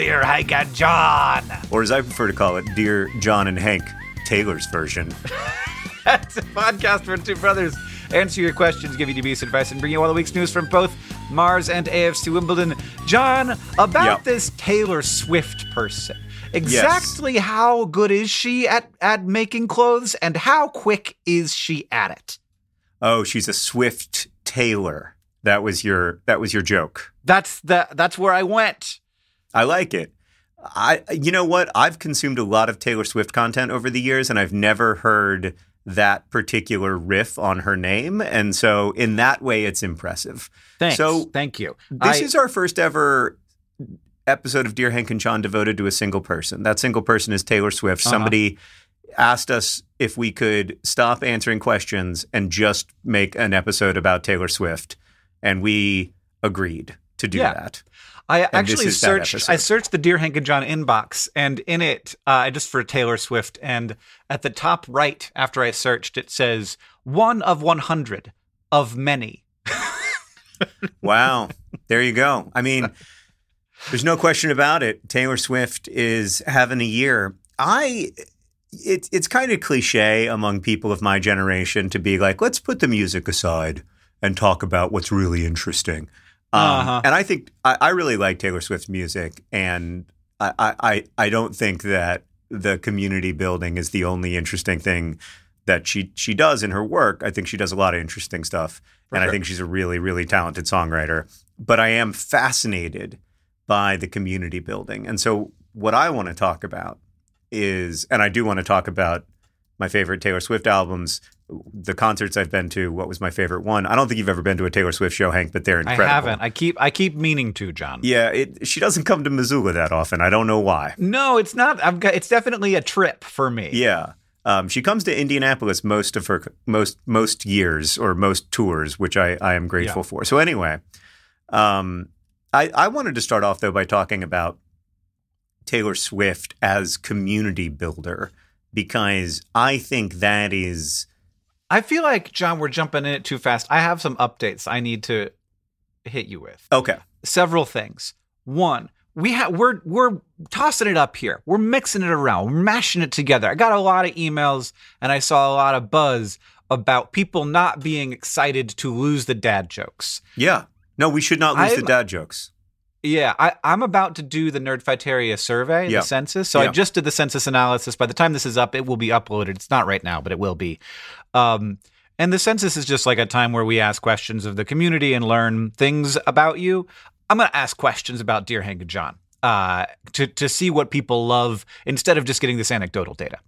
Dear Hank and John. Or as I prefer to call it, Dear John and Hank, Taylor's version. That's a podcast where two brothers answer your questions, give you DBS advice, and bring you all the week's news from both Mars and AFC Wimbledon. John, about Yep. this Taylor Swift person. Exactly how good is she at, at making clothes, and how quick is she at it? Oh, she's a Swift Taylor. That was your that was your joke. That's the that's where I went. I like it. I you know what? I've consumed a lot of Taylor Swift content over the years and I've never heard that particular riff on her name and so in that way it's impressive. Thanks. So Thank you. This I- is our first ever episode of Dear Hank and John devoted to a single person. That single person is Taylor Swift. Uh-huh. Somebody asked us if we could stop answering questions and just make an episode about Taylor Swift, and we agreed to do Yeah. that. I this actually searched. I searched the Dear Hank and John inbox, and in it, uh, just for Taylor Swift, and at the top right, after I searched, it says one of one hundred of many. Wow. there you go. I mean, there's no question about it. Taylor Swift is having a year. I it's it's kind of cliche among people of my generation to be like, let's put the music aside and talk about what's really interesting. Um, Uh-huh. And I think I, I really like Taylor Swift's music, and I, I I I don't think that the community building is the only interesting thing that she she does in her work. I think she does a lot of interesting stuff, and I think she's a really really talented songwriter. But I am fascinated by the community building, and so what I want to talk about is, and I do want to talk about my favorite Taylor Swift albums, the concerts I've been to. What was my favorite one? I don't think you've ever been to a Taylor Swift show, Hank, but they're incredible. I haven't. I keep. I keep meaning to, John. Yeah, it, she doesn't come to Missoula that often. I don't know why. No, it's not. I've got. It's definitely a trip for me. Yeah. Um, she comes to Indianapolis most of her most most years or most tours, which I, I am grateful Yeah. for. So anyway, um, I, I wanted to start off though by talking about Taylor Swift as community builder because I think that is I feel like John, we're jumping in it too fast. I have some updates I need to hit you with. okay. several things. One, we have we're we're tossing it up here. We're mixing it around. We're mashing it together. I got a lot of emails and I saw a lot of buzz about people not being excited to lose the dad jokes. Yeah. No, we should not lose the I'm- dad jokes. Yeah, I, I'm about to do the Nerdfighteria survey, Yeah. the census. So I just did the census analysis. By the time this is up, it will be uploaded. It's not right now, but it will be. Um, and the census is just like a time where we ask questions of the community and learn things about you. I'm going to ask questions about Dear Hank and John uh, to to see what people love instead of just getting this anecdotal data.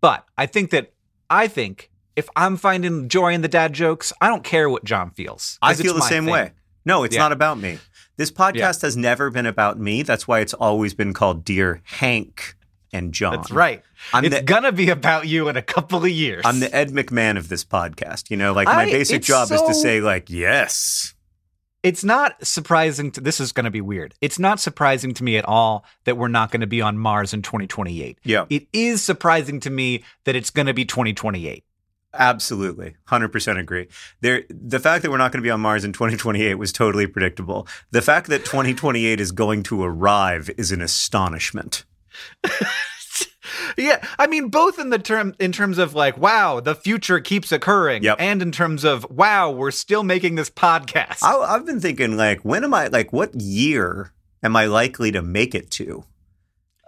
But I think that I think if I'm finding joy in the dad jokes, I don't care what John feels. I feel the same thing. way. No, it's Yeah. not about me. This podcast has never been about me. That's why it's always been called Dear Hank and John. That's right. I'm it's the- gonna be about you in a couple of years. I'm the Ed McMahon of this podcast. You know, like my I- basic job is to say, like, yes. it's not surprising to this is going to be weird. It's not surprising to me at all that we're not going to be on Mars in 2028. Yeah, It is surprising to me that it's going to be 2028. absolutely. 100% agree. There, the fact that we're not going to be on Mars in 2028 was totally predictable. The fact that 2028 is going to arrive is an astonishment. Yeah, I mean both in the term in terms of like wow, the future keeps occurring Yep. and in terms of wow, we're still making this podcast. I, I've been thinking, like, when am I, like, what year am I likely to make it to?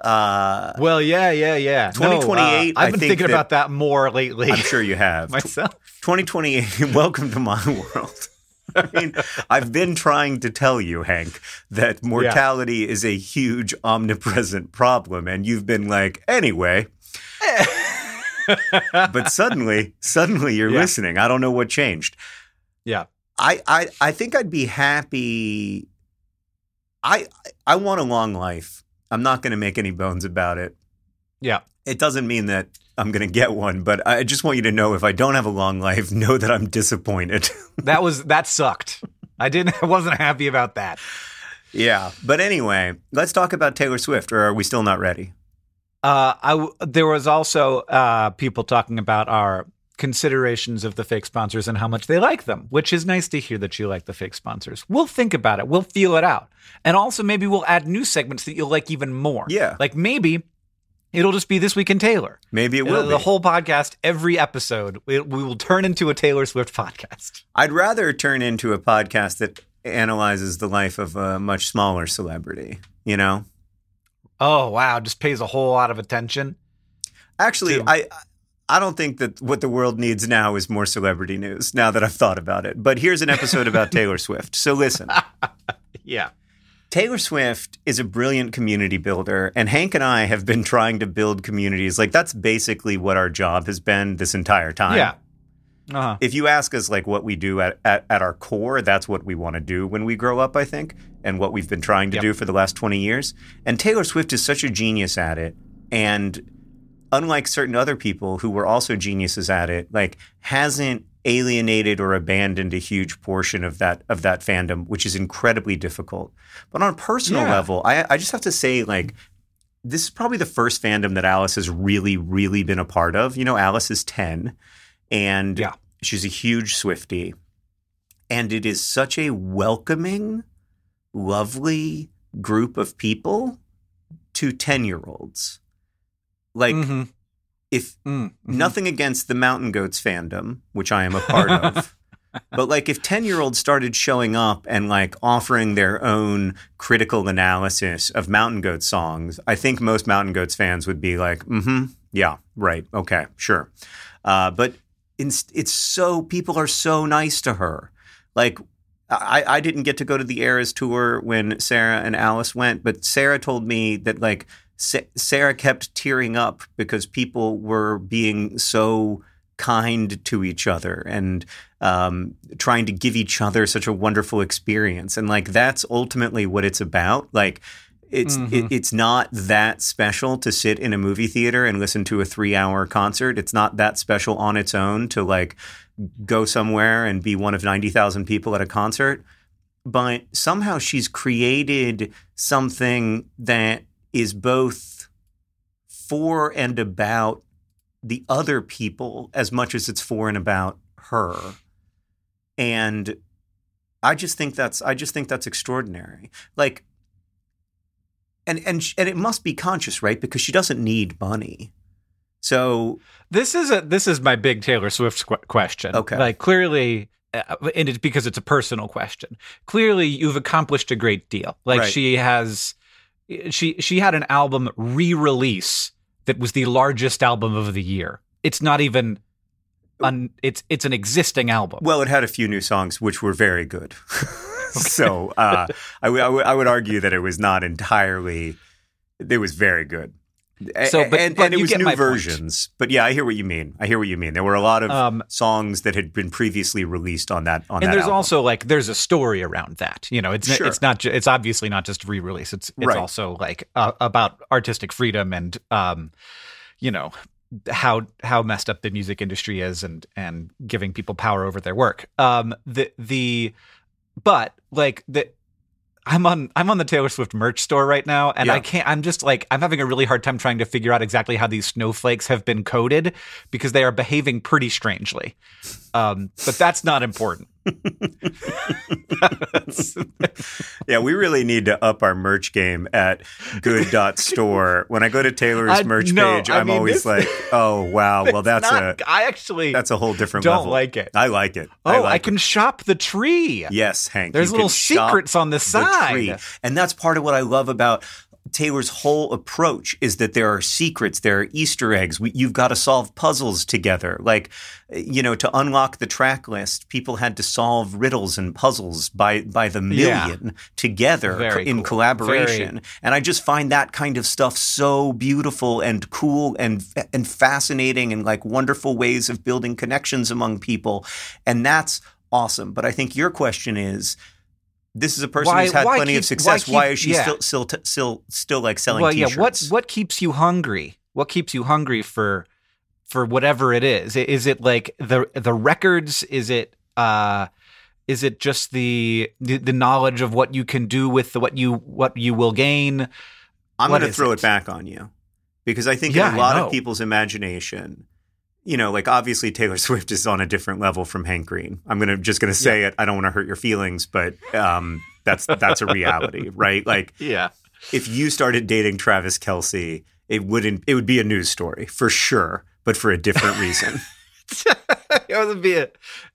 Uh, well, yeah, yeah, yeah. No, uh, 2028, I've been think thinking that- about that more lately I'm sure you have. myself. 2028, welcome to my world. I mean, I've been trying to tell you, Hank, that mortality is a huge, omnipresent problem. And you've been like, anyway. but suddenly, suddenly you're Yeah. listening. I don't know what changed. Yeah. I, I, I think I'd be happy. I, I want a long life. I'm not going to make any bones about it. Yeah. It doesn't mean that I'm going to get one, but I just want you to know if I don't have a long life, know that I'm disappointed. That was that sucked. I didn't I wasn't happy about that. yeah. But anyway, let's talk about Taylor Swift, or are we still not ready? Uh, I there was also uh, people talking about our considerations of the fake sponsors and how much they like them, which is nice to hear that you like the fake sponsors. We'll think about it. We'll feel it out, and also maybe we'll add new segments that you'll like even more. Yeah. like maybe it'll just be this week in Taylor. Maybe it will Uh, the be. whole podcast, every episode, we, we will turn into a Taylor Swift podcast. I'd rather turn into a podcast that analyzes the life of a much smaller celebrity, you know? Oh wow, just pays a whole lot of attention. Actually, To- I I don't think that what the world needs now is more celebrity news now that I've thought about it. But here's an episode about Taylor Swift. So listen. Yeah. Taylor Swift is a brilliant community builder, and Hank and I have been trying to build communities. Like that's basically what our job has been this entire time. Yeah. Uh-huh. If you ask us like what we do at, at, at our core, that's what we want to do when we grow up, I think, and what we've been trying to Yep. do for the last 20 years. And Taylor Swift is such a genius at it. And unlike certain other people who were also geniuses at it, like hasn't alienated or abandoned a huge portion of that of that fandom, which is incredibly difficult. But on a personal Yeah. level, I, I just have to say, like, this is probably the first fandom that Alice has really, really been a part of. You know, Alice is 10 and Yeah. she's a huge Swiftie. And it is such a welcoming, lovely group of people to 10 year olds. Like, Mhm. If Mm, mhm. nothing against the Mountain Goats fandom, which I am a part of. But like if 10 year olds started showing up and like offering their own critical analysis of Mountain goat songs, I think most Mountain Goats fans would be like, mm hmm, yeah, right, okay, sure. Uh, but it's, it's so, people are so nice to her. Like, I, I didn't get to go to the Eras tour when Sarah and Alice went, but Sarah told me that like Sarah kept tearing up because people were being so kind to each other and um, trying to give each other such a wonderful experience. And like that's ultimately what it's about. Like it's Mhm. it, it's not that special to sit in a movie theater and listen to a three hour concert. It's not that special on its own to like go somewhere and be one of ninety thousand people at a concert. But somehow she's created something that is both for and about the other people as much as it's for and about her. And I just think that's I just think that's extraordinary. Like and and and it must be conscious, right? Because she doesn't need money. So This is a this is my big Taylor Swift qu- question. Okay. like clearly, uh, and it's because it's a personal question. Clearly, you've accomplished a great deal. Like Right. she has, she she had an album re-release that was the largest album of the year. It's not even, un, it's it's an existing album. well, it had a few new songs which were very good. so uh, I, w- I, w- I would argue that it was not entirely. It was very good. So, but- and, but and it was new my point. versions. But yeah, I hear what you mean. I hear what you mean. There were a lot of Um, songs that had been previously released on that on and that there's album. also like there's a story around that you know it's Sure. it's not it's obviously not just re-release it's it's Right. also like uh, about artistic freedom and um you know how how messed up the music industry is and and giving people power over their work um the the but like the I'm on I'm on the Taylor Swift merch store right now and Yeah. I can't I'm just like I'm having a really hard time trying to figure out exactly how these snowflakes have been coded because they are behaving pretty strangely. Um but that's not important. yeah, we really need to up our merch game at good.store. when I go to Taylor's I- merch no, page, I I'm mean, always like, oh wow, well that's Not- a I actually that's a whole different don't level. like it. I like it. Oh, I, I, like can shop the tree. Yes, Hank. There's little secrets on the the side. tree. And that's part of what I love about Taylor's whole approach is that there are secrets, there are Easter eggs. We, you've got to solve puzzles together. Like, you know, to unlock the track list, people had to solve riddles and puzzles by by the Yeah. million together Very in cool. collaboration. And I just find that kind of stuff so beautiful and cool and and fascinating and like wonderful ways of building connections among people. And that's awesome. But I think your question is this is a person Why- who's had plenty of success. why Why, is she yeah. still still t- still still like selling well, t-shirts? yeah. What what keeps you hungry? What keeps you hungry for for whatever it is? Is it like the the records? Is it uh is it just the the, the knowledge of what you can do with the, what you what you will gain? I'm going to throw it? it back on you because I think Yeah, in a lot of people's imagination, you know, like obviously Taylor Swift is on a different level from Hank Green. I'm gonna just going to say it. I don't want to hurt your feelings, but um, that's that's a reality, right? Like Yeah. if you started dating Travis Kelce, it wouldn't. It would be a news story for sure, but for a different reason. it would be a,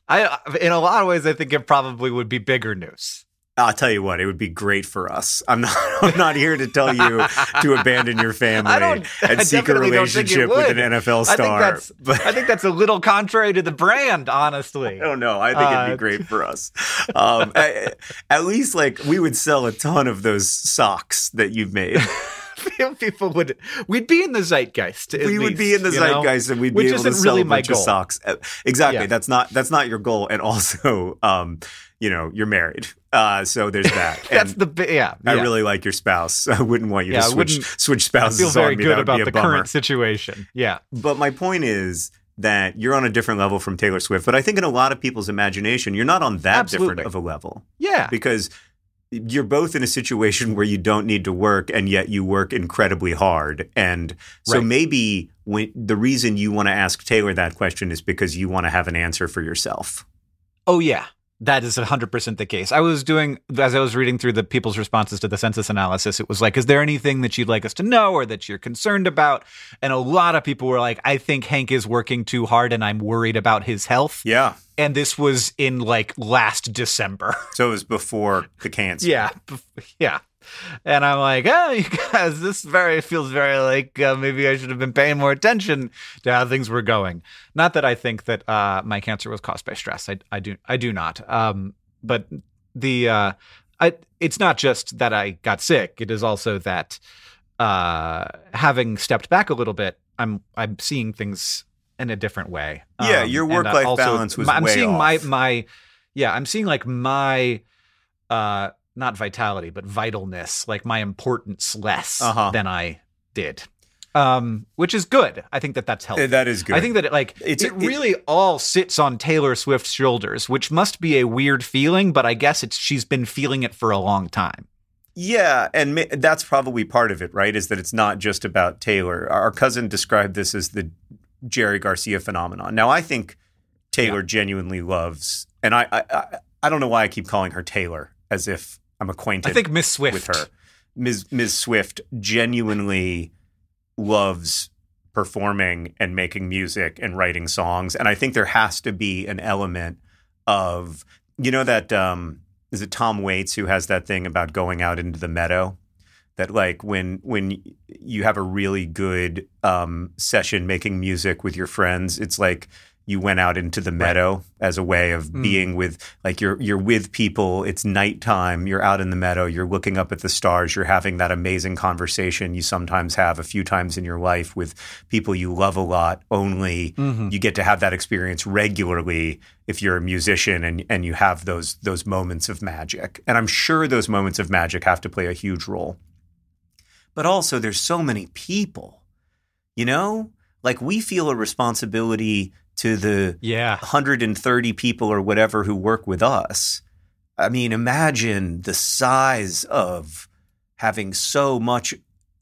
I in a lot of ways I think it probably would be bigger news. I'll tell you what, it would be great for us. I'm not. I'm not here to tell you to abandon your family I I and seek a definitely don't think it relationship with an NFL I star. think but I think that's a little contrary to the brand, honestly. I don't know. I think it'd Uh, be great for us. Um, at, at least, like we would sell a ton of those socks that you've made. People would we'd be in the zeitgeist. we would be in the you know? zeitgeist, and we'd Which be able to sell really a my bunch of socks. Uh, Exactly. Yeah. That's not that's not your goal. And also, um, you know, you're married, uh, so there's that. That's And the bi- yeah. I yeah. really like your spouse. I wouldn't want you Yeah, to switch switch I spouses feel very good about the bummer. current situation. Yeah. But my point is that you're on a different level from Taylor Swift. But I think in a lot of people's imagination, you're not on that Absolutely. different of a level Yeah. because you're both in a situation where you don't need to work and yet you work incredibly hard. And so Right. maybe when the reason you want to ask Taylor that question is because you want to have an answer for yourself. Oh yeah. That is 100% the case. I was doing, as I was reading through the people's responses to the census analysis, it was like, is there anything that you'd like us to know or that you're concerned about? And a lot of people were like, I think Hank is working too hard and I'm worried about his health. Yeah. And this was in like last December. So it was before the cancer. Yeah, yeah. And I'm like, oh, you guys, this very feels very like uh, maybe I should have been paying more attention to how things were going. Not that I think that uh, my cancer was caused by stress. I, I do, I do not. Um, but the, uh, I, it's not just that I got sick. It is also that uh, having stepped back a little bit, I'm, I'm seeing things in a different way. Yeah, Um, your uh, work-life balance was I'm seeing my my yeah, I'm seeing like my uh not vitality, but vitalness, like my importance less Uh-huh. than I did. Um, which is good. I think that that's Uh, helpful. That is good. I think that it like It's- it it- really all sits on Taylor Swift's shoulders, which must be a weird feeling, but I guess it's she's been feeling it for a long time. Yeah, and ma- that's probably part of it, right? Is that it's not just about Taylor. Our cousin described this as the Jerry Garcia phenomenon. Now, I think Taylor genuinely loves, and I, I, I don't know why I keep calling her Taylor as if I'm acquainted I think Miss Swift with her. Ms. Ms. Swift genuinely loves performing and making music and writing songs, and I think there has to be an element of you know that um, is it Tom Waits who has that thing about going out into the meadow that like when when you have a really good um, session making music with your friends, it's like you went out into the meadow as a way of Mm. being with like you're you're with people. It's nighttime. You're out in the meadow. You're looking up at the stars. You're having that amazing conversation you sometimes have a few times in your life with people you love a lot only. Mhm. you get to have that experience regularly if you're a musician and and you have those those moments of magic. And i'm sure those moments of magic have to play a huge role. But also there's so many people you know? Like we feel a responsibility to the Yeah. 130 people or whatever who work with us. I mean, imagine the size of having so much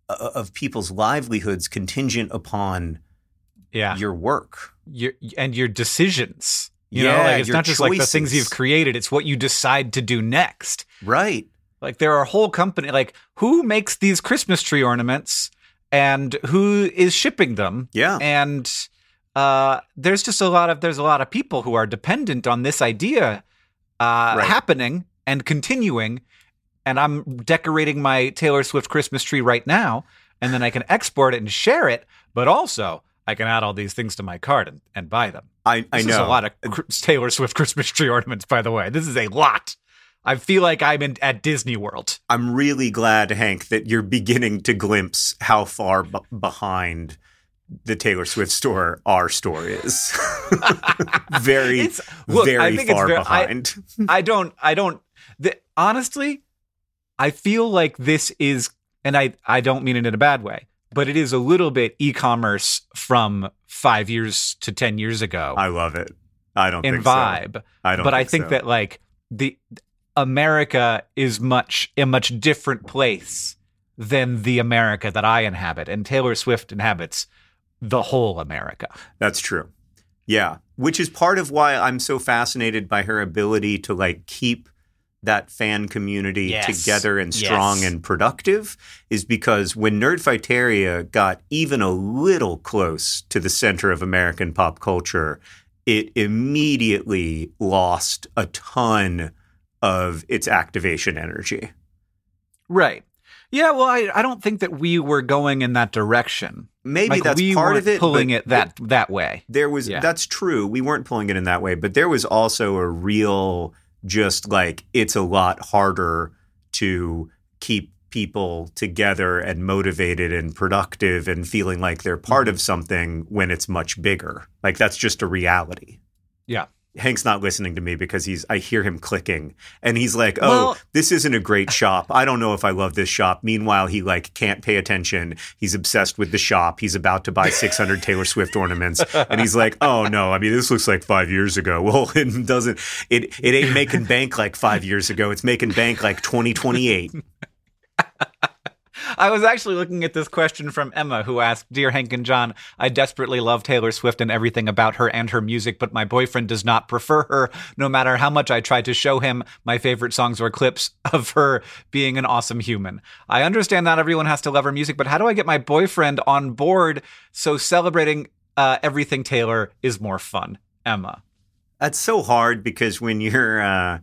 uh, of people's livelihoods contingent upon Yeah. your work. your and your decisions. You Yeah, know, like it's not just like the things you've created, it's what you decide to do next. Right. Like there are whole company like who makes these Christmas tree ornaments and who is shipping them Yeah. and uh there's just a lot of there's a lot of people who are dependent on this idea uh Right. happening and continuing and I'm decorating my Taylor Swift Christmas tree right now and then I can export it and share it but also I can add all these things to my cart and, and buy them. I, I This know. is a lot of Cr- Taylor Swift Christmas tree ornaments, by the way. This is a lot. I feel like I'm in, at Disney World. I'm really glad, Hank, that you're beginning to glimpse how far b- behind the Taylor Swift store our store is. very, look, very I think far it's very, I, behind. I don't. I don't. The, honestly, I feel like this is, and I I don't mean it in a bad way, but it is a little bit e-commerce from five years to ten years ago I love it. I don't in think so. vibe. I don't but I think think so. that like the America is much a much different place than the America that I inhabit, and Taylor Swift inhabits the whole America. That's true. Yeah, which is part of why I'm so fascinated by her ability to like keep that fan community Yes. together and strong Yes. and productive is because when Nerdfighteria got even a little close to the center of American pop culture, it immediately lost a ton of its activation energy. Right. Yeah. Well, I I don't think that we were going in that direction. Maybe like that's we part of it. pulling it that that way. there was Yeah. that's true we weren't pulling it in that way but there was also a real just like it's a lot harder to keep people together and motivated and productive and feeling like they're part Mm-hmm. of something when it's much bigger like that's just a reality Yeah. Hank's not listening to me because he's I hear him clicking and he's like, "Oh, Well- this isn't a great shop. I don't know if I love this shop." Meanwhile, he like can't pay attention. He's obsessed with the shop. He's about to buy 600 Taylor Swift ornaments and he's like, "Oh no, I mean this looks like 5 years ago." Well, it doesn't it it ain't making bank like 5 years ago. It's making bank like 2028. I was actually looking at this question from Emma, who asked, Dear Hank and John, I desperately love Taylor Swift and everything about her and her music, but my boyfriend does not prefer her, no matter how much I try to show him my favorite songs or clips of her being an awesome human. I understand not everyone has to love her music, but how do I get my boyfriend on board so celebrating uh, everything Taylor is more fun? Emma. That's so hard because when you're uh,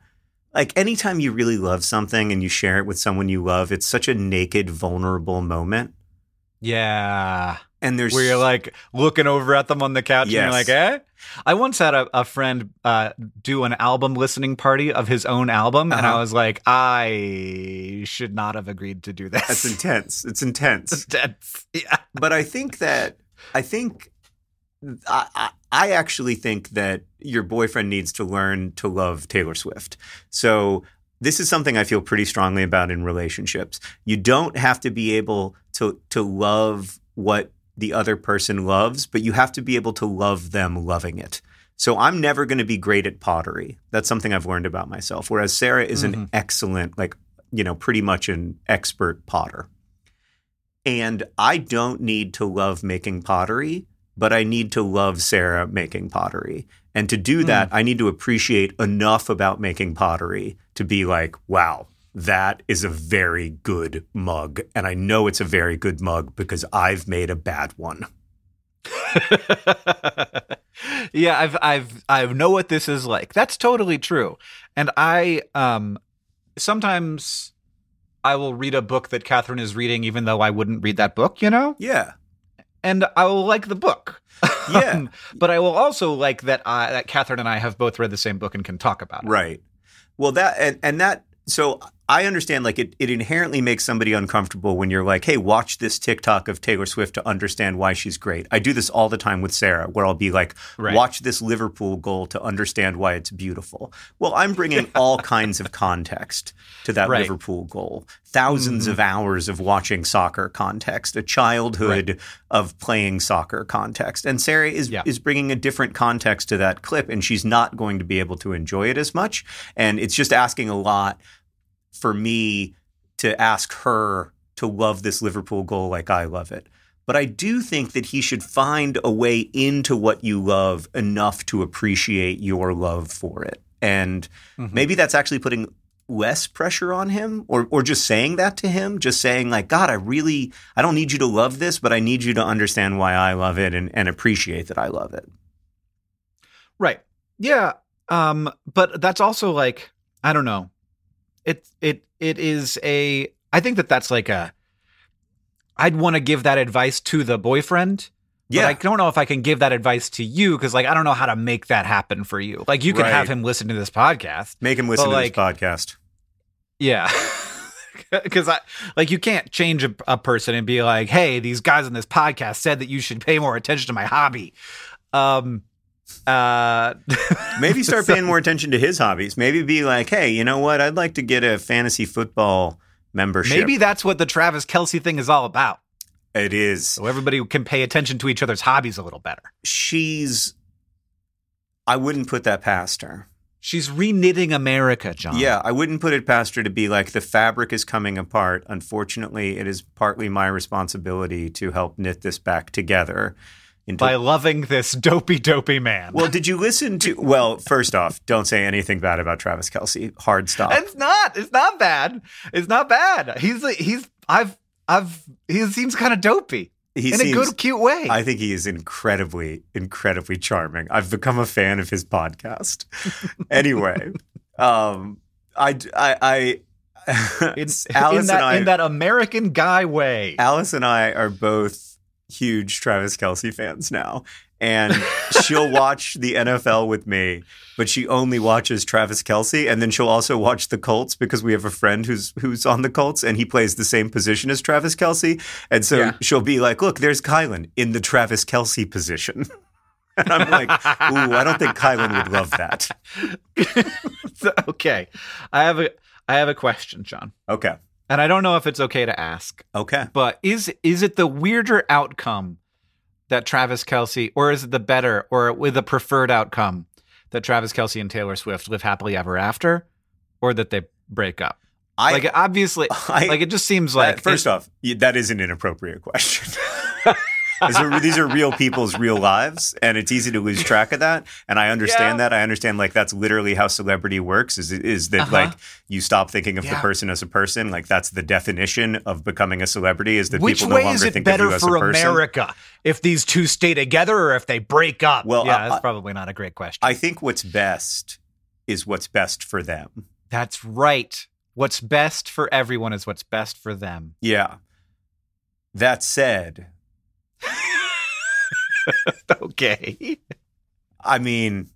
like anytime you really love something and you share it with someone you love, it's such a naked, vulnerable moment. Yeah. And there's where you're like looking over at them on the couch Yes. and you're like, eh? I once had a, a friend uh, do an album listening party of his own album, and Uh-huh. I was like, I should not have agreed to do this. that's intense. It's intense. That's- yeah. but I think that I think I, I actually think that your boyfriend needs to learn to love Taylor Swift. So this is something I feel pretty strongly about in relationships. You don't have to be able to to love what the other person loves, but you have to be able to love them loving it. So I'm never going to be great at pottery. That's something I've learned about myself. Whereas Sarah is an Mhm. excellent, like, you know, pretty much an expert potter. And I don't need to love making pottery, but I need to love Sarah making pottery. And to do that, I need to appreciate enough about making pottery to be like, wow, that is a very good mug. And I know it's a very good mug because I've made a bad one. yeah, I've I've I know what this is like. That's totally true. And I um sometimes I will read a book that Katherine is reading, even though I wouldn't read that book, you know? Yeah. And I will like the book. Yeah. Um, but I will also like that uh, that Katherine and I have both read the same book and can talk about it. Right. Well, that and, and that so I understand like it, it inherently makes somebody uncomfortable when you're like, hey, watch this TikTok of Taylor Swift to understand why she's great. I do this all the time with Sarah, where I'll be like, Right. watch this Liverpool goal to understand why it's beautiful. Well, I'm bringing all kinds of context to that Right. Liverpool goal. 1000s mm-hmm. of hours of watching soccer context, a childhood of playing soccer context. And Sarah is Yeah. is bringing a different context to that clip and she's not going to be able to enjoy it as much and it's just asking a lot for me to ask her to love this Liverpool goal like I love it. But I do think that he should find a way into what you love enough to appreciate your love for it. And Mhm. maybe that's actually putting less pressure on him or or just saying that to him, just saying like, God, I really I don't need you to love this, but I need you to understand why I love it and, and appreciate that I love it. Right. Yeah. Um, but that's also like I don't know. It it it is a I think that that's like a I'd want to give that advice to the boyfriend. Yeah. But I don't know if I can give that advice to you because like I don't know how to make that happen for you. Like you can have him listen to this podcast. Make him listen to like- this podcast. Yeah. Because I like you can't change a, a person and be like, "Hey, these guys on this podcast said that you should pay more attention to my hobby." Um, uh, Maybe start paying more attention to his hobbies. Maybe be like, hey, you know what? I'd like to get a fantasy football membership. maybe that's what the Travis Kelce thing is all about. it is. So everybody can pay attention to each other's hobbies a little better. She's. I wouldn't put that past her. She's reknitting America, John. Yeah, I wouldn't put it past her to be like, the fabric is coming apart. Unfortunately, it is partly my responsibility to help knit this back together. Into- by loving this dopey, dopey man. well, did you listen to? Well, first off, don't say anything bad about Travis Kelce. Hard stop. it's not. It's not bad. It's not bad. He's he's I've I've he seems kind of dopey He in seems, a good, cute way. I think he is incredibly, incredibly charming. I've become a fan of his podcast. anyway, um, I, I, I in, Alice in that and I, in that American guy way. Alice and I are both huge Travis Kelce fans now. And she'll watch the NFL with me, but she only watches Travis Kelce, and then she'll also watch the Colts because we have a friend who's who's on the Colts, and he plays the same position as Travis Kelce. And so Yeah. she'll be like, "Look, there's Kylen in the Travis Kelce position," and I'm like, "Ooh, I don't think Kylen would love that." Okay, I have a I have a question, John, Okay, and I don't know if it's okay to ask, okay. but is is it the weirder outcome that Travis Kelce, or is it the better or with the preferred outcome that Travis Kelce and Taylor Swift live happily ever after, or that they break up? I, like obviously, I- like it just seems like first off, that is an inappropriate question. these, are, these are real people's real lives, and it's easy to lose track of that. And I understand Yeah. that. I understand like that's literally how celebrity works. Is is that Uh-huh. like you stop thinking of the person as a person? Like that's the definition of becoming a celebrity. Is that Which people no way longer is it think of better you as for a person? America if these two stay together or if they break up? Well, yeah, I- that's probably not a great question. I think what's best is what's best for them. that's right. What's best for everyone is what's best for them. Yeah. That said, okay. I mean,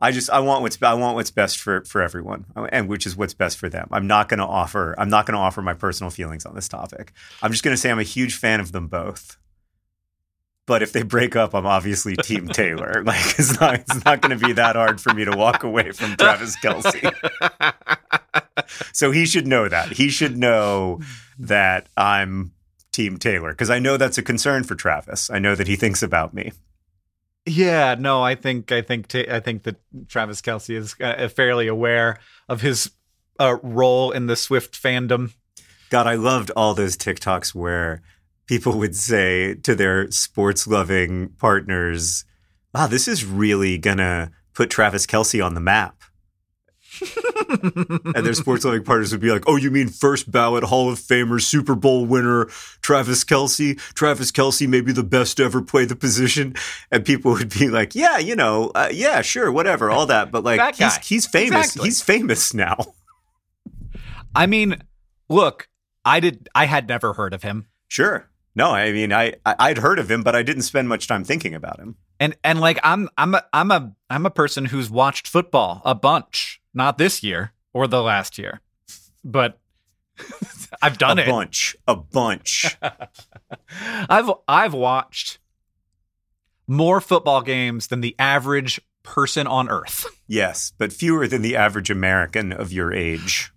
I just I want what's I want what's best for for everyone, and which is what's best for them. I'm not going to offer I'm not going to offer my personal feelings on this topic. I'm just going to say I'm a huge fan of them both. But if they break up, I'm obviously Team Taylor. Like it's not it's not going to be that hard for me to walk away from Travis Kelce. So he should know that. He should know that I'm Team Taylor because I know that's a concern for Travis. I know that he thinks about me. yeah, no, I think I think Ta- I think that Travis Kelce is uh, fairly aware of his uh, role in the Swift fandom. God, I loved all those TikToks where people would say to their sports loving partners, wow, this is really going to put Travis Kelce on the map. And their sports loving partners would be like, oh, you mean first ballot Hall of Famer, Super Bowl winner, Travis Kelce? Travis Kelce may be the best to ever play the position. And people would be like, yeah, you know, uh, yeah, sure, whatever, all that. But like, That he's, he's famous. Exactly. He's famous now. I mean, look, I did I had never heard of him. Sure. No, I mean I, I I'd heard of him, but I didn't spend much time thinking about him. And and like I'm I'm a I'm a I'm a person who's watched football a bunch. Not this year or the last year. But I've done a it. A bunch, a bunch. I've I've watched more football games than the average person on earth. yes, but fewer than the average American of your age.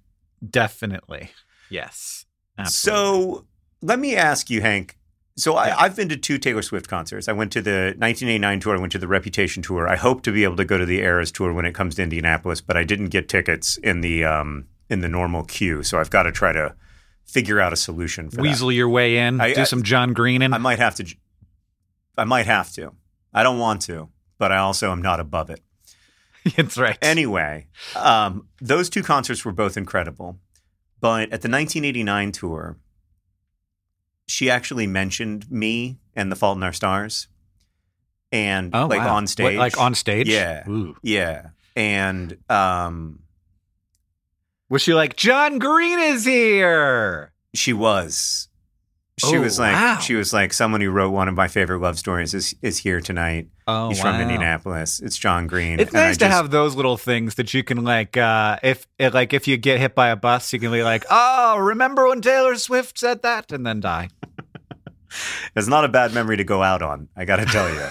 Definitely. Yes. Absolutely. So let me ask you, Hank. So I, I've been to two Taylor Swift concerts. I went to the 1989 tour. I went to the Reputation tour. I hope to be able to go to the Eras tour when it comes to Indianapolis, but I didn't get tickets in the um, in the normal queue. So I've got to try to figure out a solution for weasel your way in, I- do I- some John Green and. I might have to. I might have to. I don't want to, but I also am not above it. That's right. Anyway, um, those two concerts were both incredible. But at the 1989 tour, she actually mentioned me and The Fault in Our Stars. And oh, like wow. on What, stage. like on stage? Yeah. Ooh. Yeah. And um, Was she like, John Green is here? she was. She Oh, was like wow. she was like someone who wrote one of my favorite love stories is is here tonight. Oh, He's from Indianapolis. It's John Green. It's And I nice to just- have those little things that you can like, uh, if like if you get hit by a bus, you can be like, "Oh, remember when Taylor Swift said that?" and then die. It's not a bad memory to go out on. I got to tell you.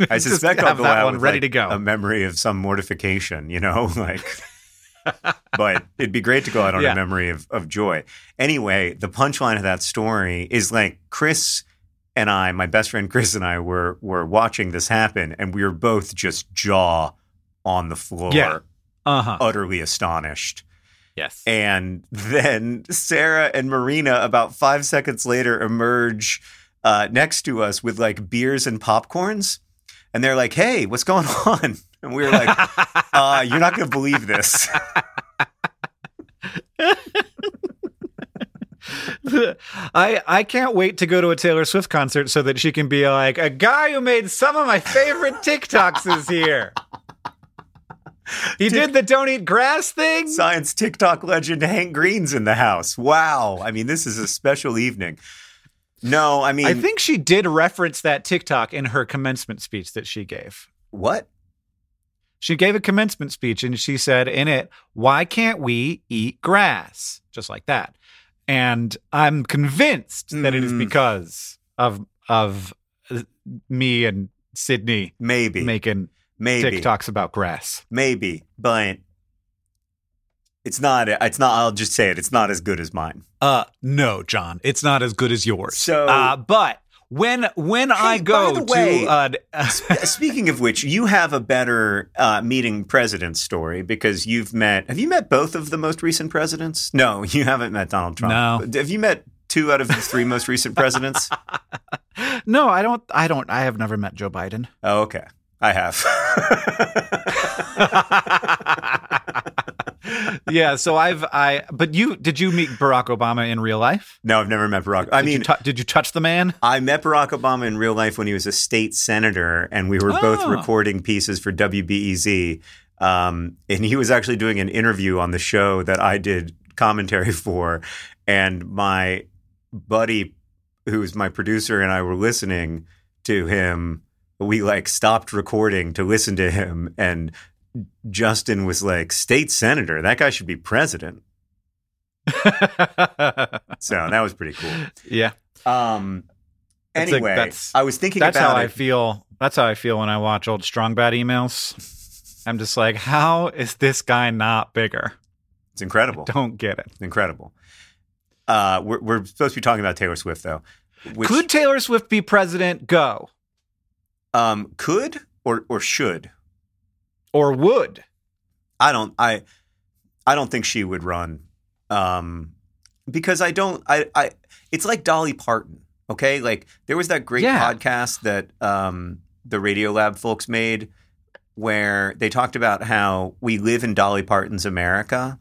I suspect I'll go that out one with ready like, to go. A memory of some mortification, you know, like. but it'd be great to go out on Yeah. a memory of, of joy. Anyway, the punchline of that story is like Chris and I, my best friend Chris and I, were were watching this happen, and we were both just jaw on the floor, Yeah. Uh huh. utterly astonished. yes. And then Sarah and Marina, about five seconds later, emerge uh, next to us with like beers and popcorns. And they're like, hey, what's going on? And we were like, uh, you're not going to believe this. I I can't wait to go to a Taylor Swift concert so that she can be like a guy who made some of my favorite TikToks is here. He did the don't eat grass thing. Science TikTok legend Hank Green's in the house. Wow. I mean, this is a special evening. No, I mean, I think she did reference that TikTok in her commencement speech that she gave. what? She gave a commencement speech and she said in it, Why can't we eat grass? Just like that. And I'm convinced that it is Mm. because of of uh, me and Sydney Maybe. making maybe. TikToks about grass. Maybe. But it's not, it's not, I'll just say it. It's not as good as mine. Uh no, John. It's not as good as yours. So- uh, but when when I go by the way- to uh, Speaking of which, you have a better uh, meeting presidents story because you've met. Have you met both of the most recent presidents? No, you haven't met Donald Trump. No. Have you met two out of the three most recent presidents? No, I don't I don't I have never met Joe Biden. Oh, okay. I have. Yeah, so I've I but you did you meet Barack Obama in real life? no, I've never met Barack. I Did mean, you tou- did you touch the man? I met Barack Obama in real life when he was a state senator, and we were both Oh. recording pieces for WBEZ. Um, and he was actually doing an interview on the show that I did commentary for. And my buddy, who was my producer, and I were listening to him. We like stopped recording to listen to him. And Justin was like, State senator, that guy should be president. So that was pretty cool. yeah. Um, That's like- anyway, that's- I was thinking That's about how it. I feel. That's how I feel when I watch old strong bad emails. I'm just like, how is this guy not bigger? It's incredible. Don't get it. It's incredible. Uh, we're, we're supposed to be talking about Taylor Swift, though. Which, Could Taylor Swift be president? Go. um, could or or should? Or would? I don't. I I don't think she would run. Um, because I don't. I I. It's like Dolly Parton. Okay, like there was that great Yeah. podcast that um the Radiolab folks made where they talked about how we live in Dolly Parton's America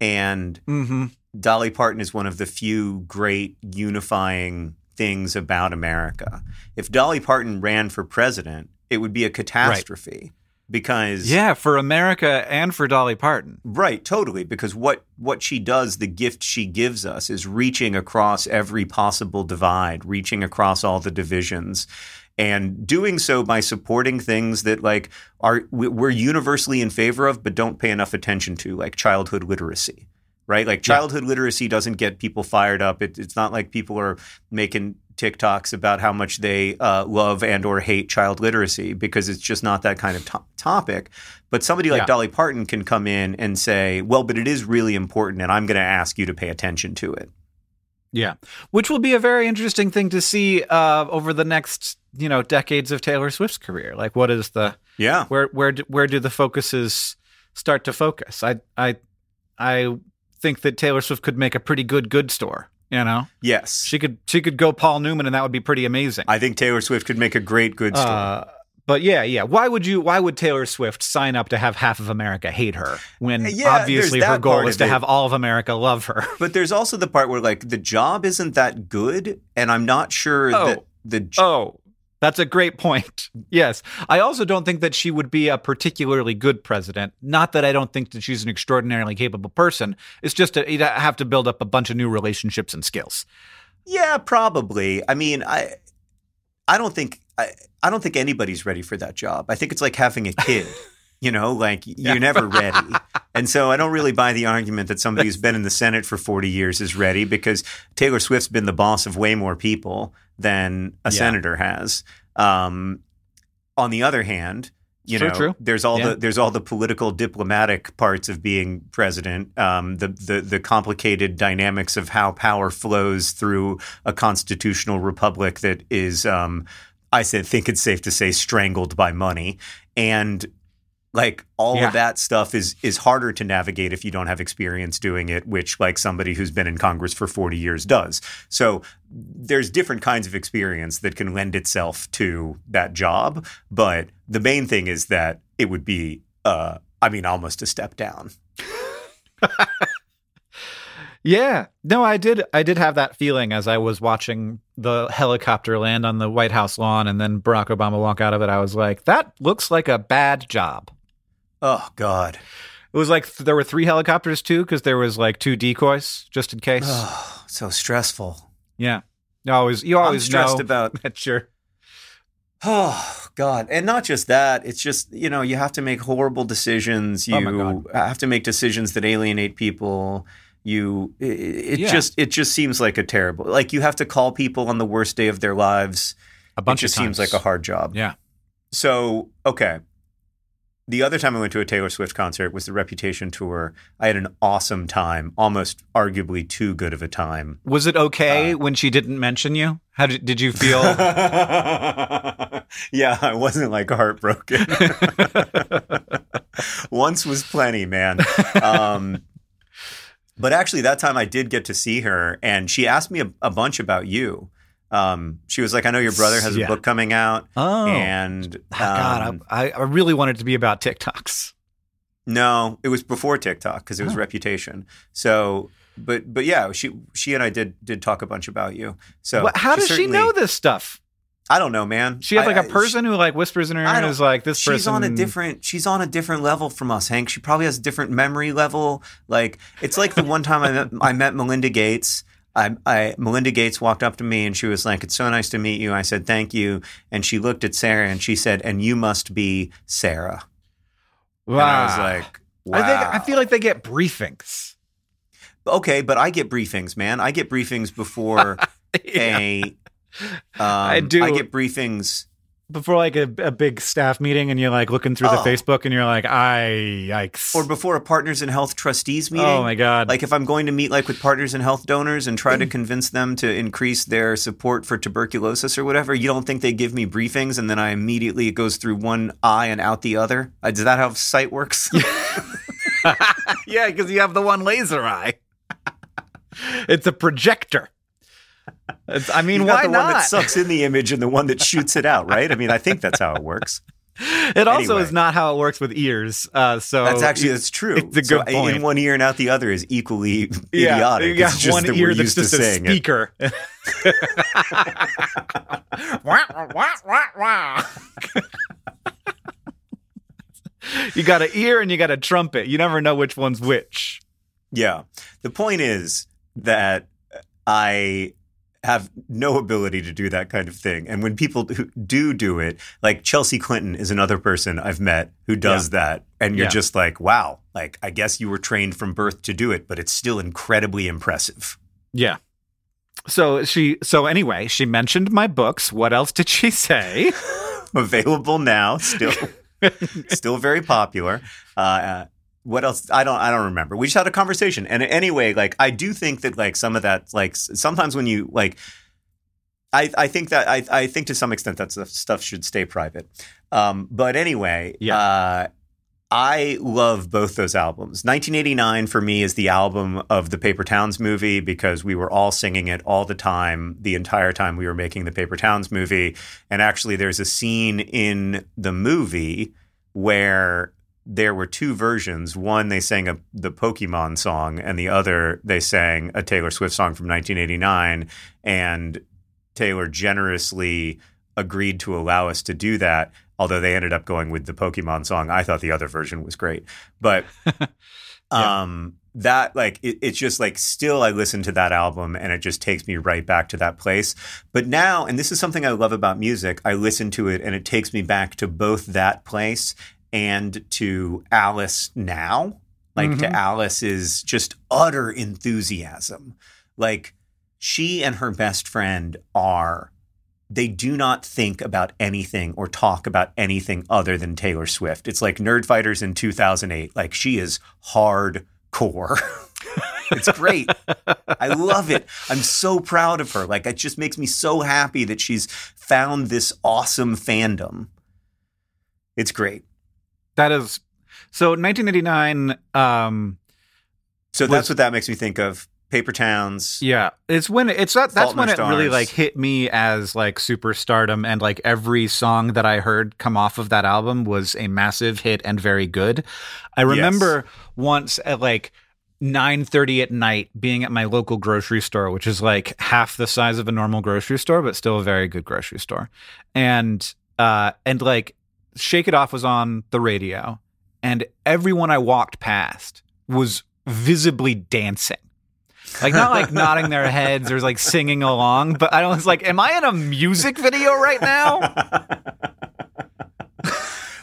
and Mm-hmm. Dolly Parton is one of the few great unifying things about America. If Dolly Parton ran for president, it would be a catastrophe. Because Yeah, for America and for Dolly Parton. Right, totally. Because what what she does, the gift she gives us, is reaching across every possible divide, reaching across all the divisions, and doing so by supporting things that like are we- we're universally in favor of, but don't pay enough attention to, like childhood literacy. Right, like Yeah. childhood literacy doesn't get people fired up. It, it's not like people are making TikToks about how much they uh, love and or hate child literacy because it's just not that kind of to- topic. But somebody like Yeah. Dolly Parton can come in and say, "Well, but it is really important, and I'm going to ask you to pay attention to it." Yeah, which will be a very interesting thing to see uh, over the next you know decades of Taylor Swift's career. Like, what is the Yeah, where where do, where do the focuses start to focus? I I I think that Taylor Swift could make a pretty good good store. You know, yes. she could she could go Paul Newman, and that would be pretty amazing. I think Taylor Swift could make a great good story. Uh, but yeah, yeah. Why would you? Why would Taylor Swift sign up to have half of America hate her when Yeah, obviously her goal is to have all of America love her? but there's also the part where like the job isn't that good, and I'm not sure Oh. that the j- Oh, that's a great point. Yes. I also don't think that she would be a particularly good president. Not that I don't think that she's an extraordinarily capable person. It's just that you'd have to build up a bunch of new relationships and skills. Yeah, probably. I mean, I I don't think I, I don't think anybody's ready for that job. I think it's like having a kid. you know, like you're never ready. And so I don't really buy the argument that somebody who's been in the Senate for 40 years is ready because Taylor Swift's been the boss of way more people than a Yeah. senator has. Um, on the other hand, you know, true. there's all Yeah. the there's all the political diplomatic parts of being president, um, the, the the complicated dynamics of how power flows through a constitutional republic that is, um, I said, think it's safe to say, strangled by money, and like all Yeah. of that stuff is is harder to navigate if you don't have experience doing it which like somebody who's been in congress for 40 years does so there's different kinds of experience that can lend itself to that job but the main thing is that it would be uh i mean almost a step down Yeah. No, I did I did have that feeling as I was watching the helicopter land on the White House lawn and then Barack Obama walk out of it. I was like, that looks like a bad job. Oh god It was like th- there were three helicopters too because there was like two decoys just in case. oh so stressful yeah. You always you always i'm stressed know about that you're Oh God! And not just that; it's just you know you have to make horrible decisions. Oh, you Oh, have to make decisions that alienate people. You it, it Yeah. just it just seems like a terrible like you have to call people on the worst day of their lives. a bunch it just seems like a hard job. Yeah. So okay, the other time I went to a Taylor Swift concert was the Reputation tour. I had an awesome time, almost arguably too good of a time. Was it okay Uh, when she didn't mention you? How did did you feel? yeah, I wasn't like heartbroken. Once was plenty, man. Um, but actually, that time I did get to see her, and she asked me a, a bunch about you. Um, she was like, "I know your brother has Yeah. a book coming out," oh, and Ah, God, um, I, I really wanted it to be about TikToks. no, it was before TikTok because it was Oh. Reputation. So, but but yeah, she she and I did did talk a bunch about you. So, What- how does she know this stuff? I don't know, man. She had like a a person who like whispers in her ear I and is like, "This she's person." on a different she's on a different level from us hank she probably has a different memory level like it's like the one time i met i met melinda gates I, I melinda gates walked up to me and she was like it's so nice to meet you i said thank you and she looked at sarah and she said and you must be sarah Wow. and i was like wow. I think I feel like they get briefings. okay but i get briefings man i get briefings before a um, I do. i get briefings Before like a, a big staff meeting, and you're like looking through the Oh. Facebook, and you're like, "I yikes!" or before a partners in health trustees meeting oh my god! Like if I'm going to meet like with partners in health donors and try to convince them to increase their support for tuberculosis or whatever, you don't think they give me briefings and then I immediately it goes through one eye and out the other? Uh, Is that how sight works? yeah, because you have the one laser eye. it's a projector. I mean, got why the not? one that sucks in the image and the one that shoots it out, right? I mean, I think that's how it works. it also Anyway. is not how it works with ears. Uh, so That's actually that's true. it's a So good point. in one ear and out the other is equally yeah, idiotic. You got it's just one that ear that's just a speaker. you got an ear and you got a trumpet. You never know which one's which. Yeah. The point is that I have no ability to do that kind of thing. And when people who do do it, like Chelsea Clinton is another person I've met who does yeah. that. And you're yeah. just like, wow, like I guess you were trained from birth to do it, but it's still incredibly impressive. Yeah. So she so anyway, she mentioned my books. What else did she say? Available now, still still very popular. Uh, what else? I don't i don't remember. We just had a conversation. And anyway like i do think that like some of that like sometimes when you like i i think that i i think to some extent that stuff should stay private. Um but anyway yeah. uh, I love both those albums. 1989 for me is the album of the Paper Towns movie because we were all singing it all the time, the entire time we were making the Paper Towns movie. And actually, there's a scene in the movie where there were two versions. One, they sang a, the Pokemon song, and the other, they sang a Taylor Swift song from 1989. And Taylor generously agreed to allow us to do that, although they ended up going with the Pokemon song. I thought the other version was great. But yeah. um, that, like, it, it's just like still, I listen to that album and it just takes me right back to that place. But now, and this is something I love about music, I listen to it and it takes me back to both that place and to Alice now, like mm-hmm. to Alice's just utter enthusiasm. Like she and her best friend are they do not think about anything or talk about anything other than Taylor Swift. It's like Nerdfighters in 2008. Like she is hardcore. it's great. I love it. I'm so proud of her. Like it just makes me so happy that she's found this awesome fandom. It's great. That is so 1989. Um, so that's was, what that makes me think of. Paper Towns. Yeah, it's when it's that, that's when it Stars. really like hit me as like superstardom, and like every song that I heard come off of that album was a massive hit and very good. I remember yes. once at like 9:30 at night being at my local grocery store which is like half the size of a normal grocery store but still a very good grocery store and uh and like Shake It Off was on the radio, and everyone I walked past was visibly dancing. Like not like nodding their heads or like singing along, but I was like, am I in a music video right now?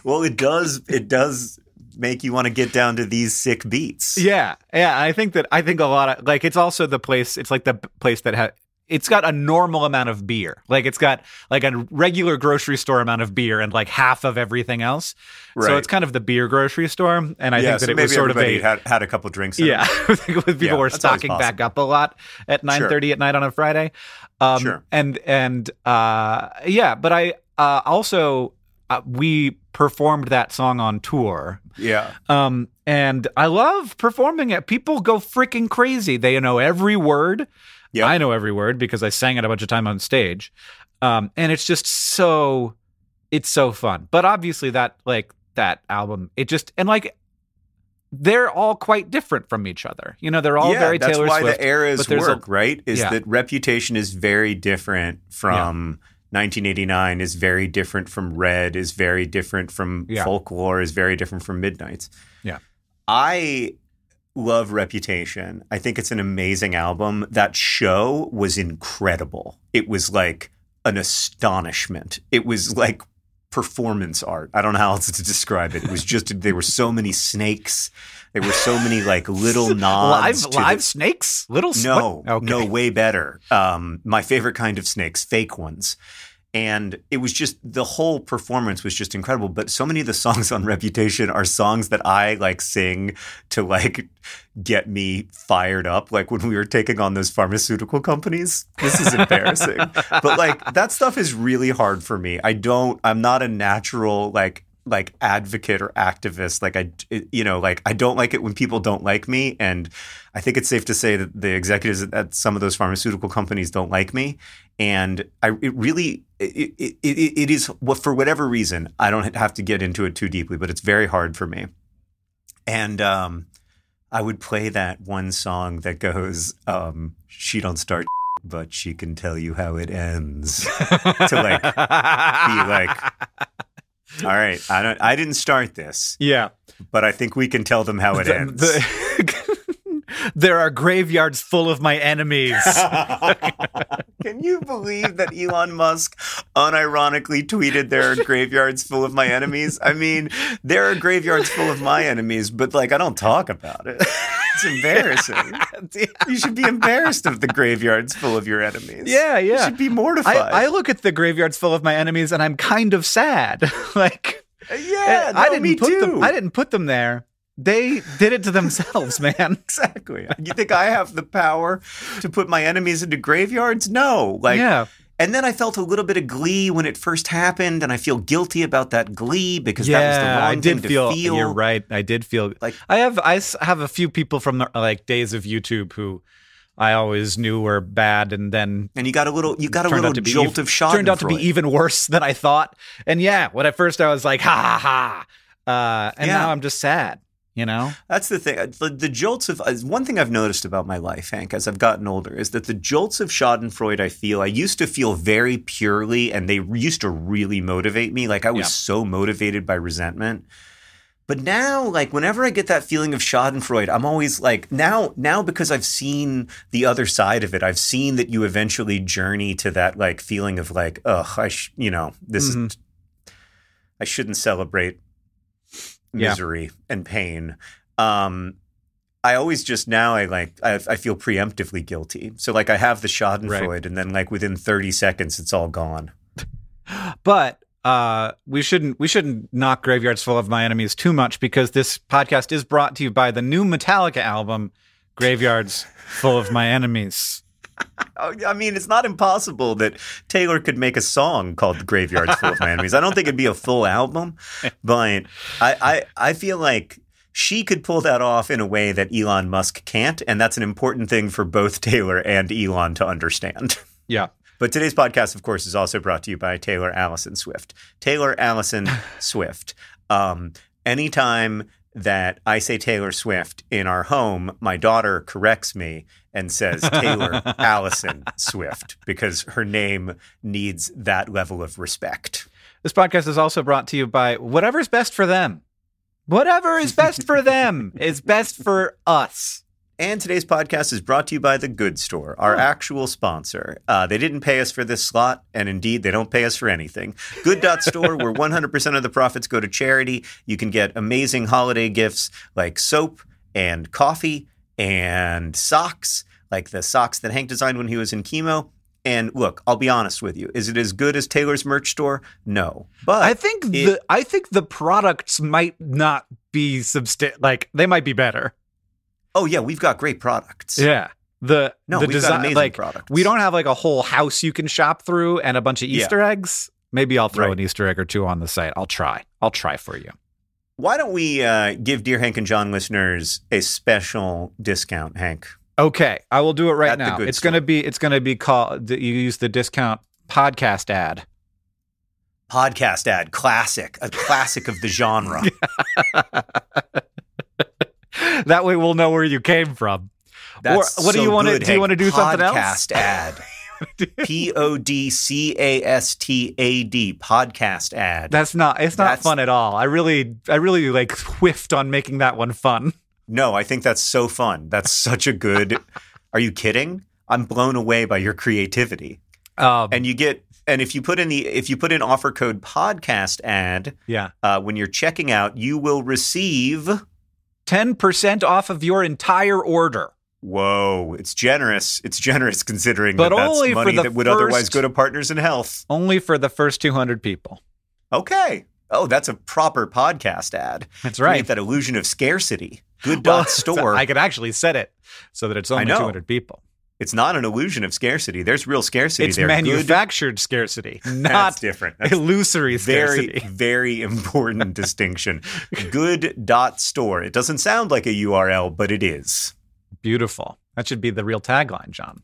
well, it does it does make you want to get down to these sick beats. Yeah. Yeah, I think that I think a lot of like it's also the place it's like the place that ha- it's got a normal amount of beer. Like it's got like a regular grocery store amount of beer and like half of everything else. Right. So it's kind of the beer grocery store. And I yeah, think that so it was sort of a had, had a couple drinks. yeah, people yeah, were stocking back up a lot at nine thirty sure. at night on a Friday. Um, sure. And and uh, yeah, but I uh, also uh, we performed that song on tour. Yeah. Um, and I love performing it. People go freaking crazy. They know every word. Yep. I know every word because I sang it a bunch of time on stage. Um, and it's just so it's so fun. But obviously that like that album, it just and like they're all quite different from each other. You know, they're all yeah, very Taylor Swift. That's why the eras work, a, right? Is yeah. that Reputation is very different from yeah. 1989 is very different from Red is very different from. Folklore is very different from Midnights. Yeah. I love Reputation. I think it's an amazing album. That show was incredible. It was like an astonishment. It was like performance art. I don't know how else to describe it. It was just there were so many snakes. There were so many like little nods. live live the, snakes, little snakes. no, okay. no, way better. Um, my favorite kind of snakes, fake ones and it was just the whole performance was just incredible. But so many of the songs on reputation are songs that i like sing to like get me fired up. Like when we were taking on those pharmaceutical companies this is embarrassing. But like that stuff is really hard for me. I don't i'm not a natural like like advocate or activist like i you know like i don't like it when people don't like me and i think it's safe to say that the executives at some of those pharmaceutical companies don't like me and i it really it, it, it, is for whatever reason i don't have to get into it too deeply but it's very hard for me. And um i would play that one song that goes um she don't start but she can tell you how it ends to like be like All right. I don't I didn't start this, Yeah. but I think we can tell them how it The- ends. the- there are graveyards full of my enemies. Can you believe that Elon Musk unironically tweeted there are graveyards full of my enemies? I mean, there are graveyards full of my enemies, but like I don't talk about it. It's embarrassing. You should be embarrassed of the graveyards full of your enemies. Yeah, yeah. You should be mortified. I, I look at the graveyards full of my enemies and I'm kind of sad. like yeah, I didn't me put too. them I didn't put them there. They did it to themselves, man. Exactly. You think I have the power to put my enemies into graveyards? No. Like yeah. And then I felt a little bit of glee when it first happened, and I feel guilty about that glee because yeah, that was the wrong I did thing to feel, feel. You're right. I did feel Like- I have I have a few people from the like days of YouTube who I always knew were bad, and then And you got a little, you got a little to be jolt of Schadenfreude. turned out to be even worse than I thought. And yeah, when at first I was like ha ha ha, uh, and Yeah. now I'm just sad. You know? That's the thing. The, the jolts of one thing I've noticed about my life, Hank, as I've gotten older, is that the jolts of Schadenfreude I feel, I used to feel very purely, and they used to really motivate me. Like I was Yeah. so motivated by resentment. But now, like whenever I get that feeling of Schadenfreude, I'm always like now, now because I've seen the other side of it, I've seen that you eventually journey to that like feeling of like, ugh, I, sh- you know, this Mhm. is, I shouldn't celebrate Yeah. misery and pain. Um, I always just now I like I, I feel preemptively guilty. So like I have the Schadenfreude, and then like within thirty seconds it's all gone. But uh, we shouldn't we shouldn't knock graveyards full of my enemies too much because this podcast is brought to you by the new Metallica album, Graveyards Full of My Enemies. I mean, it's not impossible that Taylor could make a song called The "Graveyards Full of My Enemies." I don't think it'd be a full album, but I, I I feel like she could pull that off in a way that Elon Musk can't, and that's an important thing for both Taylor and Elon to understand. Yeah. But today's podcast, of course, is also brought to you by Taylor Allison Swift. Taylor Allison Swift. Um, anytime that I say Taylor Swift in our home, my daughter corrects me and says Taylor Allison Swift because her name needs that level of respect. This podcast is also brought to you by whatever's best for them. Whatever is best for them is best for us. And today's podcast is brought to you by The Good Store, our actual sponsor. Uh, they didn't pay us for this slot, and indeed, they don't pay us for anything. Good Store, where 100% of the profits go to charity. You can get amazing holiday gifts like soap and coffee and socks, like the socks that Hank designed when he was in chemo. And look, I'll be honest with you. Is it as good as Taylor's merch store? No. But I think it- the I think the products might not be substan like they might be better. Oh, yeah, we've got great products. Yeah. The No, the we've got amazing like products. we don't have like a whole house you can shop through and a bunch of Yeah. Easter eggs. Maybe I'll throw Right. an Easter egg or two on the site. I'll try. I'll try for you. Why don't we uh, give Dear Hank and John listeners a special discount, Hank? Okay, I will do it right At now. It's store. gonna be it's gonna be called. You use the discount podcast ad. Podcast ad, classic, a classic of the genre. that way we'll know where you came from. That's Or what do you wanna- do you wanna do something else? Podcast ad. P O D C A S T A D. Podcast ad. That's not. It's not That's- fun at all. I really, I really like whiffed on making that one fun. no, I think that's so fun. That's such a good. Are you kidding? I'm blown away by your creativity. Um, And you get and if you put in the if you put in offer code podcast ad yeah, uh, when you're checking out, you will receive. Ten percent off of your entire order. Whoa, it's generous. It's generous considering But that that's money that would otherwise go to Partners in Health. Only for the first two hundred people. Okay. Oh, that's a proper podcast ad. That's Create right. that illusion of scarcity. Good Well, dot store. I could actually set it so that it's only two hundred people. It's not an illusion of scarcity. There's real scarcity It's there. Good- manufactured scarcity, That's not different. That's illusory very, scarcity. Very, very important distinction. Good dot store. It doesn't sound like a URL, but it is. Beautiful. That should be the real tagline, John.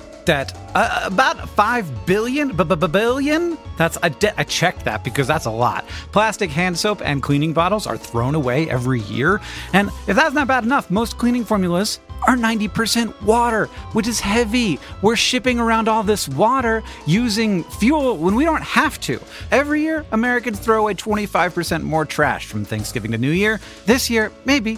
that uh, about 5 billion billion that's I, de- I checked that because that's a lot plastic hand soap and cleaning bottles are thrown away every year and if that's not bad enough most cleaning formulas are 90% water, which is heavy. We're shipping around all this water using fuel when we don't have to. Every year, Americans throw away 25% more trash from Thanksgiving to New Year. This year, maybe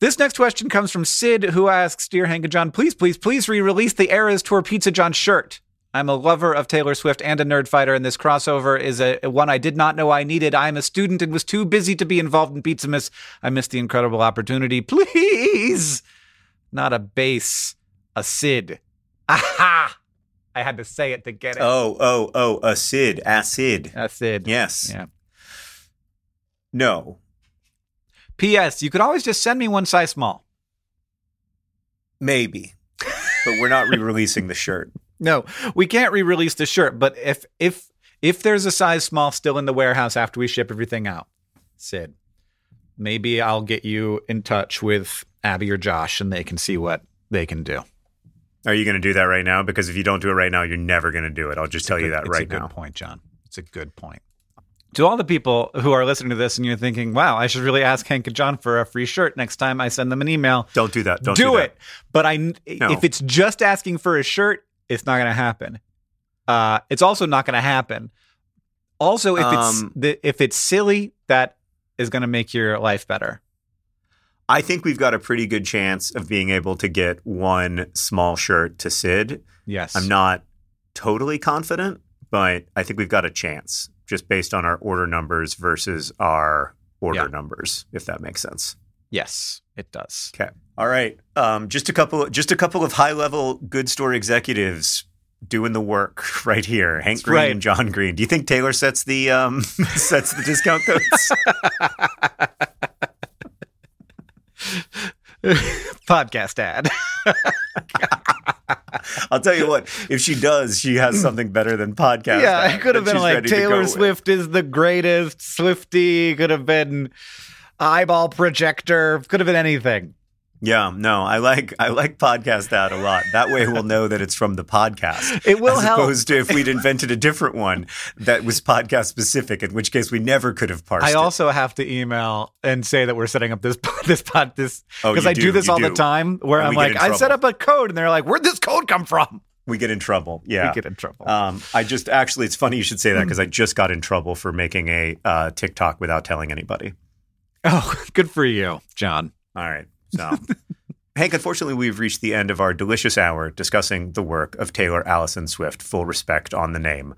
This next question comes from Sid, who asks, Dear Hank and John, please, please, please re release the Eras Tour Pizza John shirt. I'm a lover of Taylor Swift and a nerd fighter, and this crossover is a, one I did not know I needed. I am a student and was too busy to be involved in Pizzamas. I missed the incredible opportunity. Please! Not a base, a Sid. Aha! I had to say it to get it. Oh, oh, oh, a Sid. acid, acid. A Sid. Yes. Yeah. No. P.S. You could always just send me one size small. Maybe. But we're not re-releasing the shirt. No, we can't re-release the shirt, but if if if there's a size small still in the warehouse after we ship everything out, Sid, maybe I'll get you in touch with Abby or Josh and they can see what they can do. Are you going to do that right now? Because if you don't do it right now, you're never going to do it. I'll just tell you Good- that it's right a good now. point, John. It's a good point. To all the people who are listening to this and you're thinking, "Wow, I should really ask Hank and John for a free shirt next time I send them an email." Don't do that. Don't do, do, that. it. But I, if it's just asking for a shirt, it's not going to happen. Uh, it's also not going to happen. Also, if Um, it's the, if it's silly, that is going to make your life better. I think we've got a pretty good chance of being able to get one small shirt to Sid. Yes, I'm not totally confident, but I think we've got a chance just based on our order numbers versus our order Yeah. numbers, if that makes sense. Yes, it does. Okay. All right. Um, just a couple. Just a couple of high level good store executives doing the work right here. Hank That's Green right. and John Green. Do you think Taylor sets the um, sets the discount codes? Podcast ad. I'll tell you what. If she does, she has something better than podcast. yeah, it could have been like ready to go Taylor with. Swift is the greatest. Swiftie could have been eyeball projector. Could have been anything. Yeah, no, I like I like podcast ad a lot. That way, we'll know that it's from the podcast. It will as help. opposed to if we'd invented a different one that was podcast specific, in which case we never could have parsed it. I it. also have to email and say that we're setting up this this pod this Oh, because you I do, do, this all the time where And I'm like I set up a code and they're like where'd this code come from? we get in trouble. Yeah, We get in trouble. Um, I just actually, it's funny you should say that because I just got in trouble for making a uh, TikTok without telling anybody. oh, good for you, John. All right, so. Hank, unfortunately, we've reached the end of our delicious hour discussing the work of Taylor Allison Swift. Full respect on the name.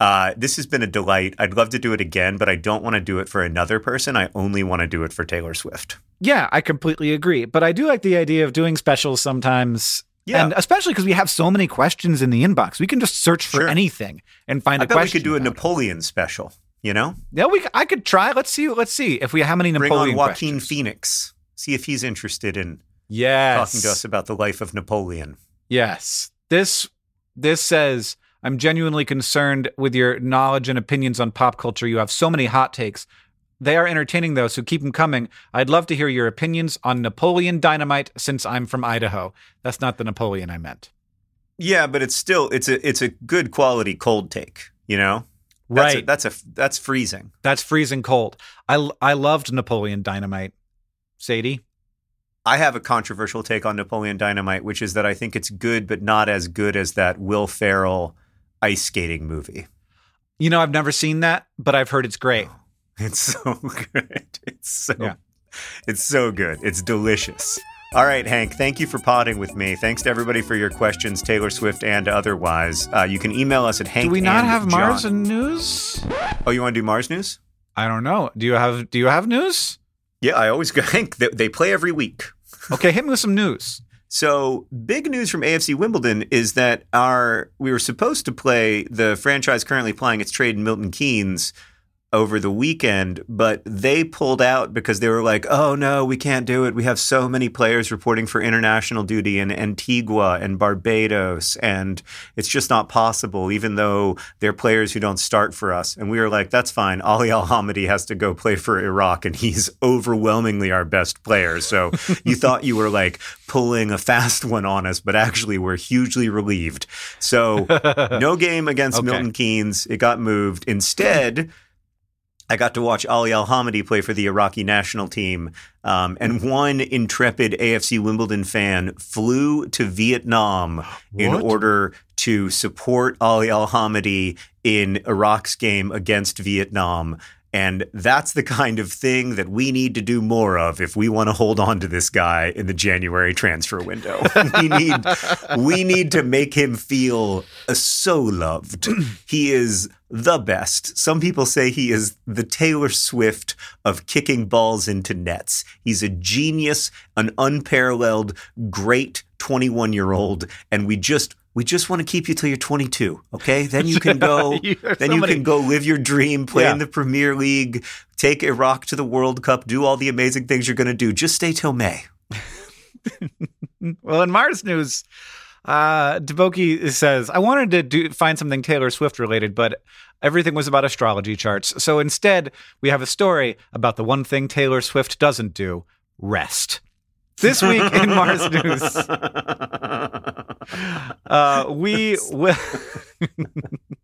Uh, this has been a delight. I'd love to do it again, but I don't want to do it for another person. I only want to do it for Taylor Swift. Yeah, I completely agree. But I do like the idea of doing specials sometimes. Yeah. And especially because we have so many questions in the inbox. We can just search for Sure. anything and find I a bet we could do a about it. Napoleon special. You know, Yeah, we. I could try. Let's see. Let's see if we how many bring Napoleon on Joaquin questions. Phoenix. See if he's interested in Yes. talking to us about the life of Napoleon. Yes. This this says I'm genuinely concerned with your knowledge and opinions on pop culture. You have so many hot takes. They are entertaining though, so keep them coming. I'd love to hear your opinions on Napoleon Dynamite since I'm from Idaho. That's not the Napoleon I meant. Yeah, but it's still it's a it's a good quality cold take. You know, that's right. A, that's a that's freezing. That's freezing cold. I I loved Napoleon Dynamite. Sadie? I have a controversial take on Napoleon Dynamite, which is that I think it's good, but not as good as that Will Ferrell ice skating movie. You know, I've never seen that, but I've heard it's great. It's so good. It's so Yeah. it's so good. It's delicious. All right, Hank, thank you for potting with me. Thanks to everybody for your questions, Taylor Swift and otherwise. Uh, you can email us at Hank. Do we not have John. Mars and news? Oh, you want to do Mars news? I don't know. Do you have do you have news? Yeah, I always go. Hank, they, they play every week. Okay, hit me with some news. So, big news from AFC Wimbledon is that our we were supposed to play the franchise currently playing its trade in Milton Keynes over the weekend, but they pulled out because they were like, "Oh no, we can't do it. We have so many players reporting for international duty in Antigua and Barbados, and it's just not possible. Even though they're players who don't start for us." And we were like, "That's fine. Ali Al Hamadi has to go play for Iraq, and he's overwhelmingly our best player." So you thought you were like pulling a fast one on us, but actually we're hugely relieved. So no game against Okay. Milton Keynes. It got moved. Instead, I got to watch Ali Al Hamadi play for the Iraqi national team. Um, and one intrepid AFC Wimbledon fan flew to Vietnam in order to support Ali Al Hamadi in Iraq's game against Vietnam. And that's the kind of thing that we need to do more of if we want to hold on to this guy in the January transfer window. we need we need to make him feel so loved. he is the best. Some people say he is the Taylor Swift of kicking balls into nets. He's a genius, an unparalleled, great 21 year old, and we just we just want to keep you till you're 22. Okay, then you can go. Then so you can go live your dream, play Yeah. in the Premier League, take Iraq to the World Cup, do all the amazing things you're going to do. Just stay till May. Well, in Mars news, uh, Deboki says, I wanted to do, find something Taylor Swift related, but everything was about astrology charts. So instead, we have a story about the one thing Taylor Swift doesn't do rest. This week in Mars news, uh, we will.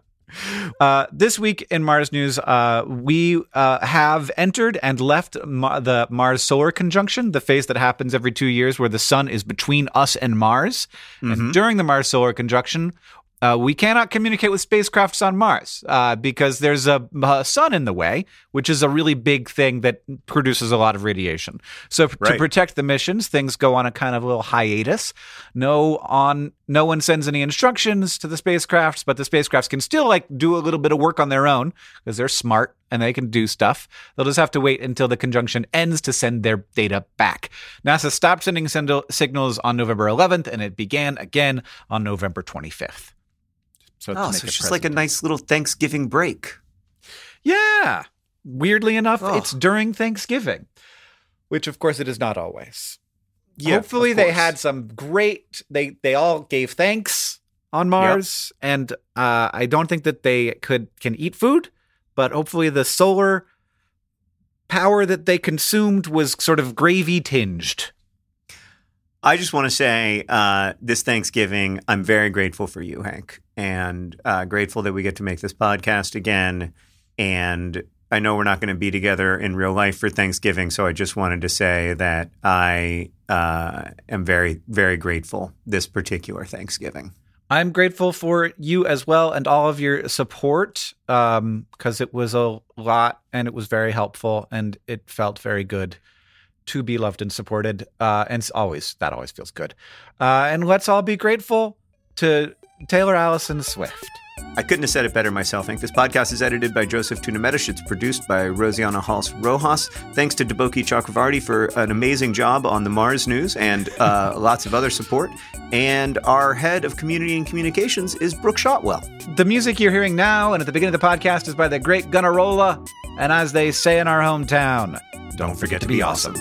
Uh, this week in Mars news, uh, we uh, have entered and left Ma- the Mars solar conjunction, the phase that happens every two years where the sun is between us and Mars. And during the Mars solar conjunction, uh, we cannot communicate with spacecrafts on Mars uh, because there's a, a sun in the way, which is a really big thing that produces a lot of radiation. So, to Right. protect the missions, things go on a kind of little hiatus. No on, no one sends any instructions to the spacecrafts, but the spacecrafts can still like do a little bit of work on their own because they're smart and they can do stuff. They'll just have to wait until the conjunction ends to send their data back. NASA stopped sending signals on November 11th, and it began again on November 25th. So, oh, so it's just like a nice little Thanksgiving break. Yeah. Weirdly enough, oh. it's during Thanksgiving, which of course it is not always. Yeah, Hopefully they had some great they they all gave thanks on Mars yep. and uh, I don't think that they could can eat food, but hopefully the solar power that they consumed was sort of gravy tinged. I just want to say uh, this Thanksgiving, I'm very grateful for you, Hank, and uh, grateful that we get to make this podcast again. And I know we're not going to be together in real life for Thanksgiving, so I just wanted to say that I uh, am very, very grateful this particular Thanksgiving. I'm grateful for you as well and all of your support because um, it was a lot and it was very helpful and it felt very good to be loved and supported. Uh, and always, that always feels good. Uh, and let's all be grateful to Taylor Allison Swift. I couldn't have said it better myself. I think this podcast is edited by Joseph Tuna-Medina. It's produced by Rosianna Halse Rojas. Thanks to Deboki Chakravarti for an amazing job on the Mars news and uh, lots of other support. And our head of community and communications is Brooke Shotwell. The music you're hearing now and at the beginning of the podcast is by the great Gunnarolla. And as they say in our hometown, don't forget to be awesome.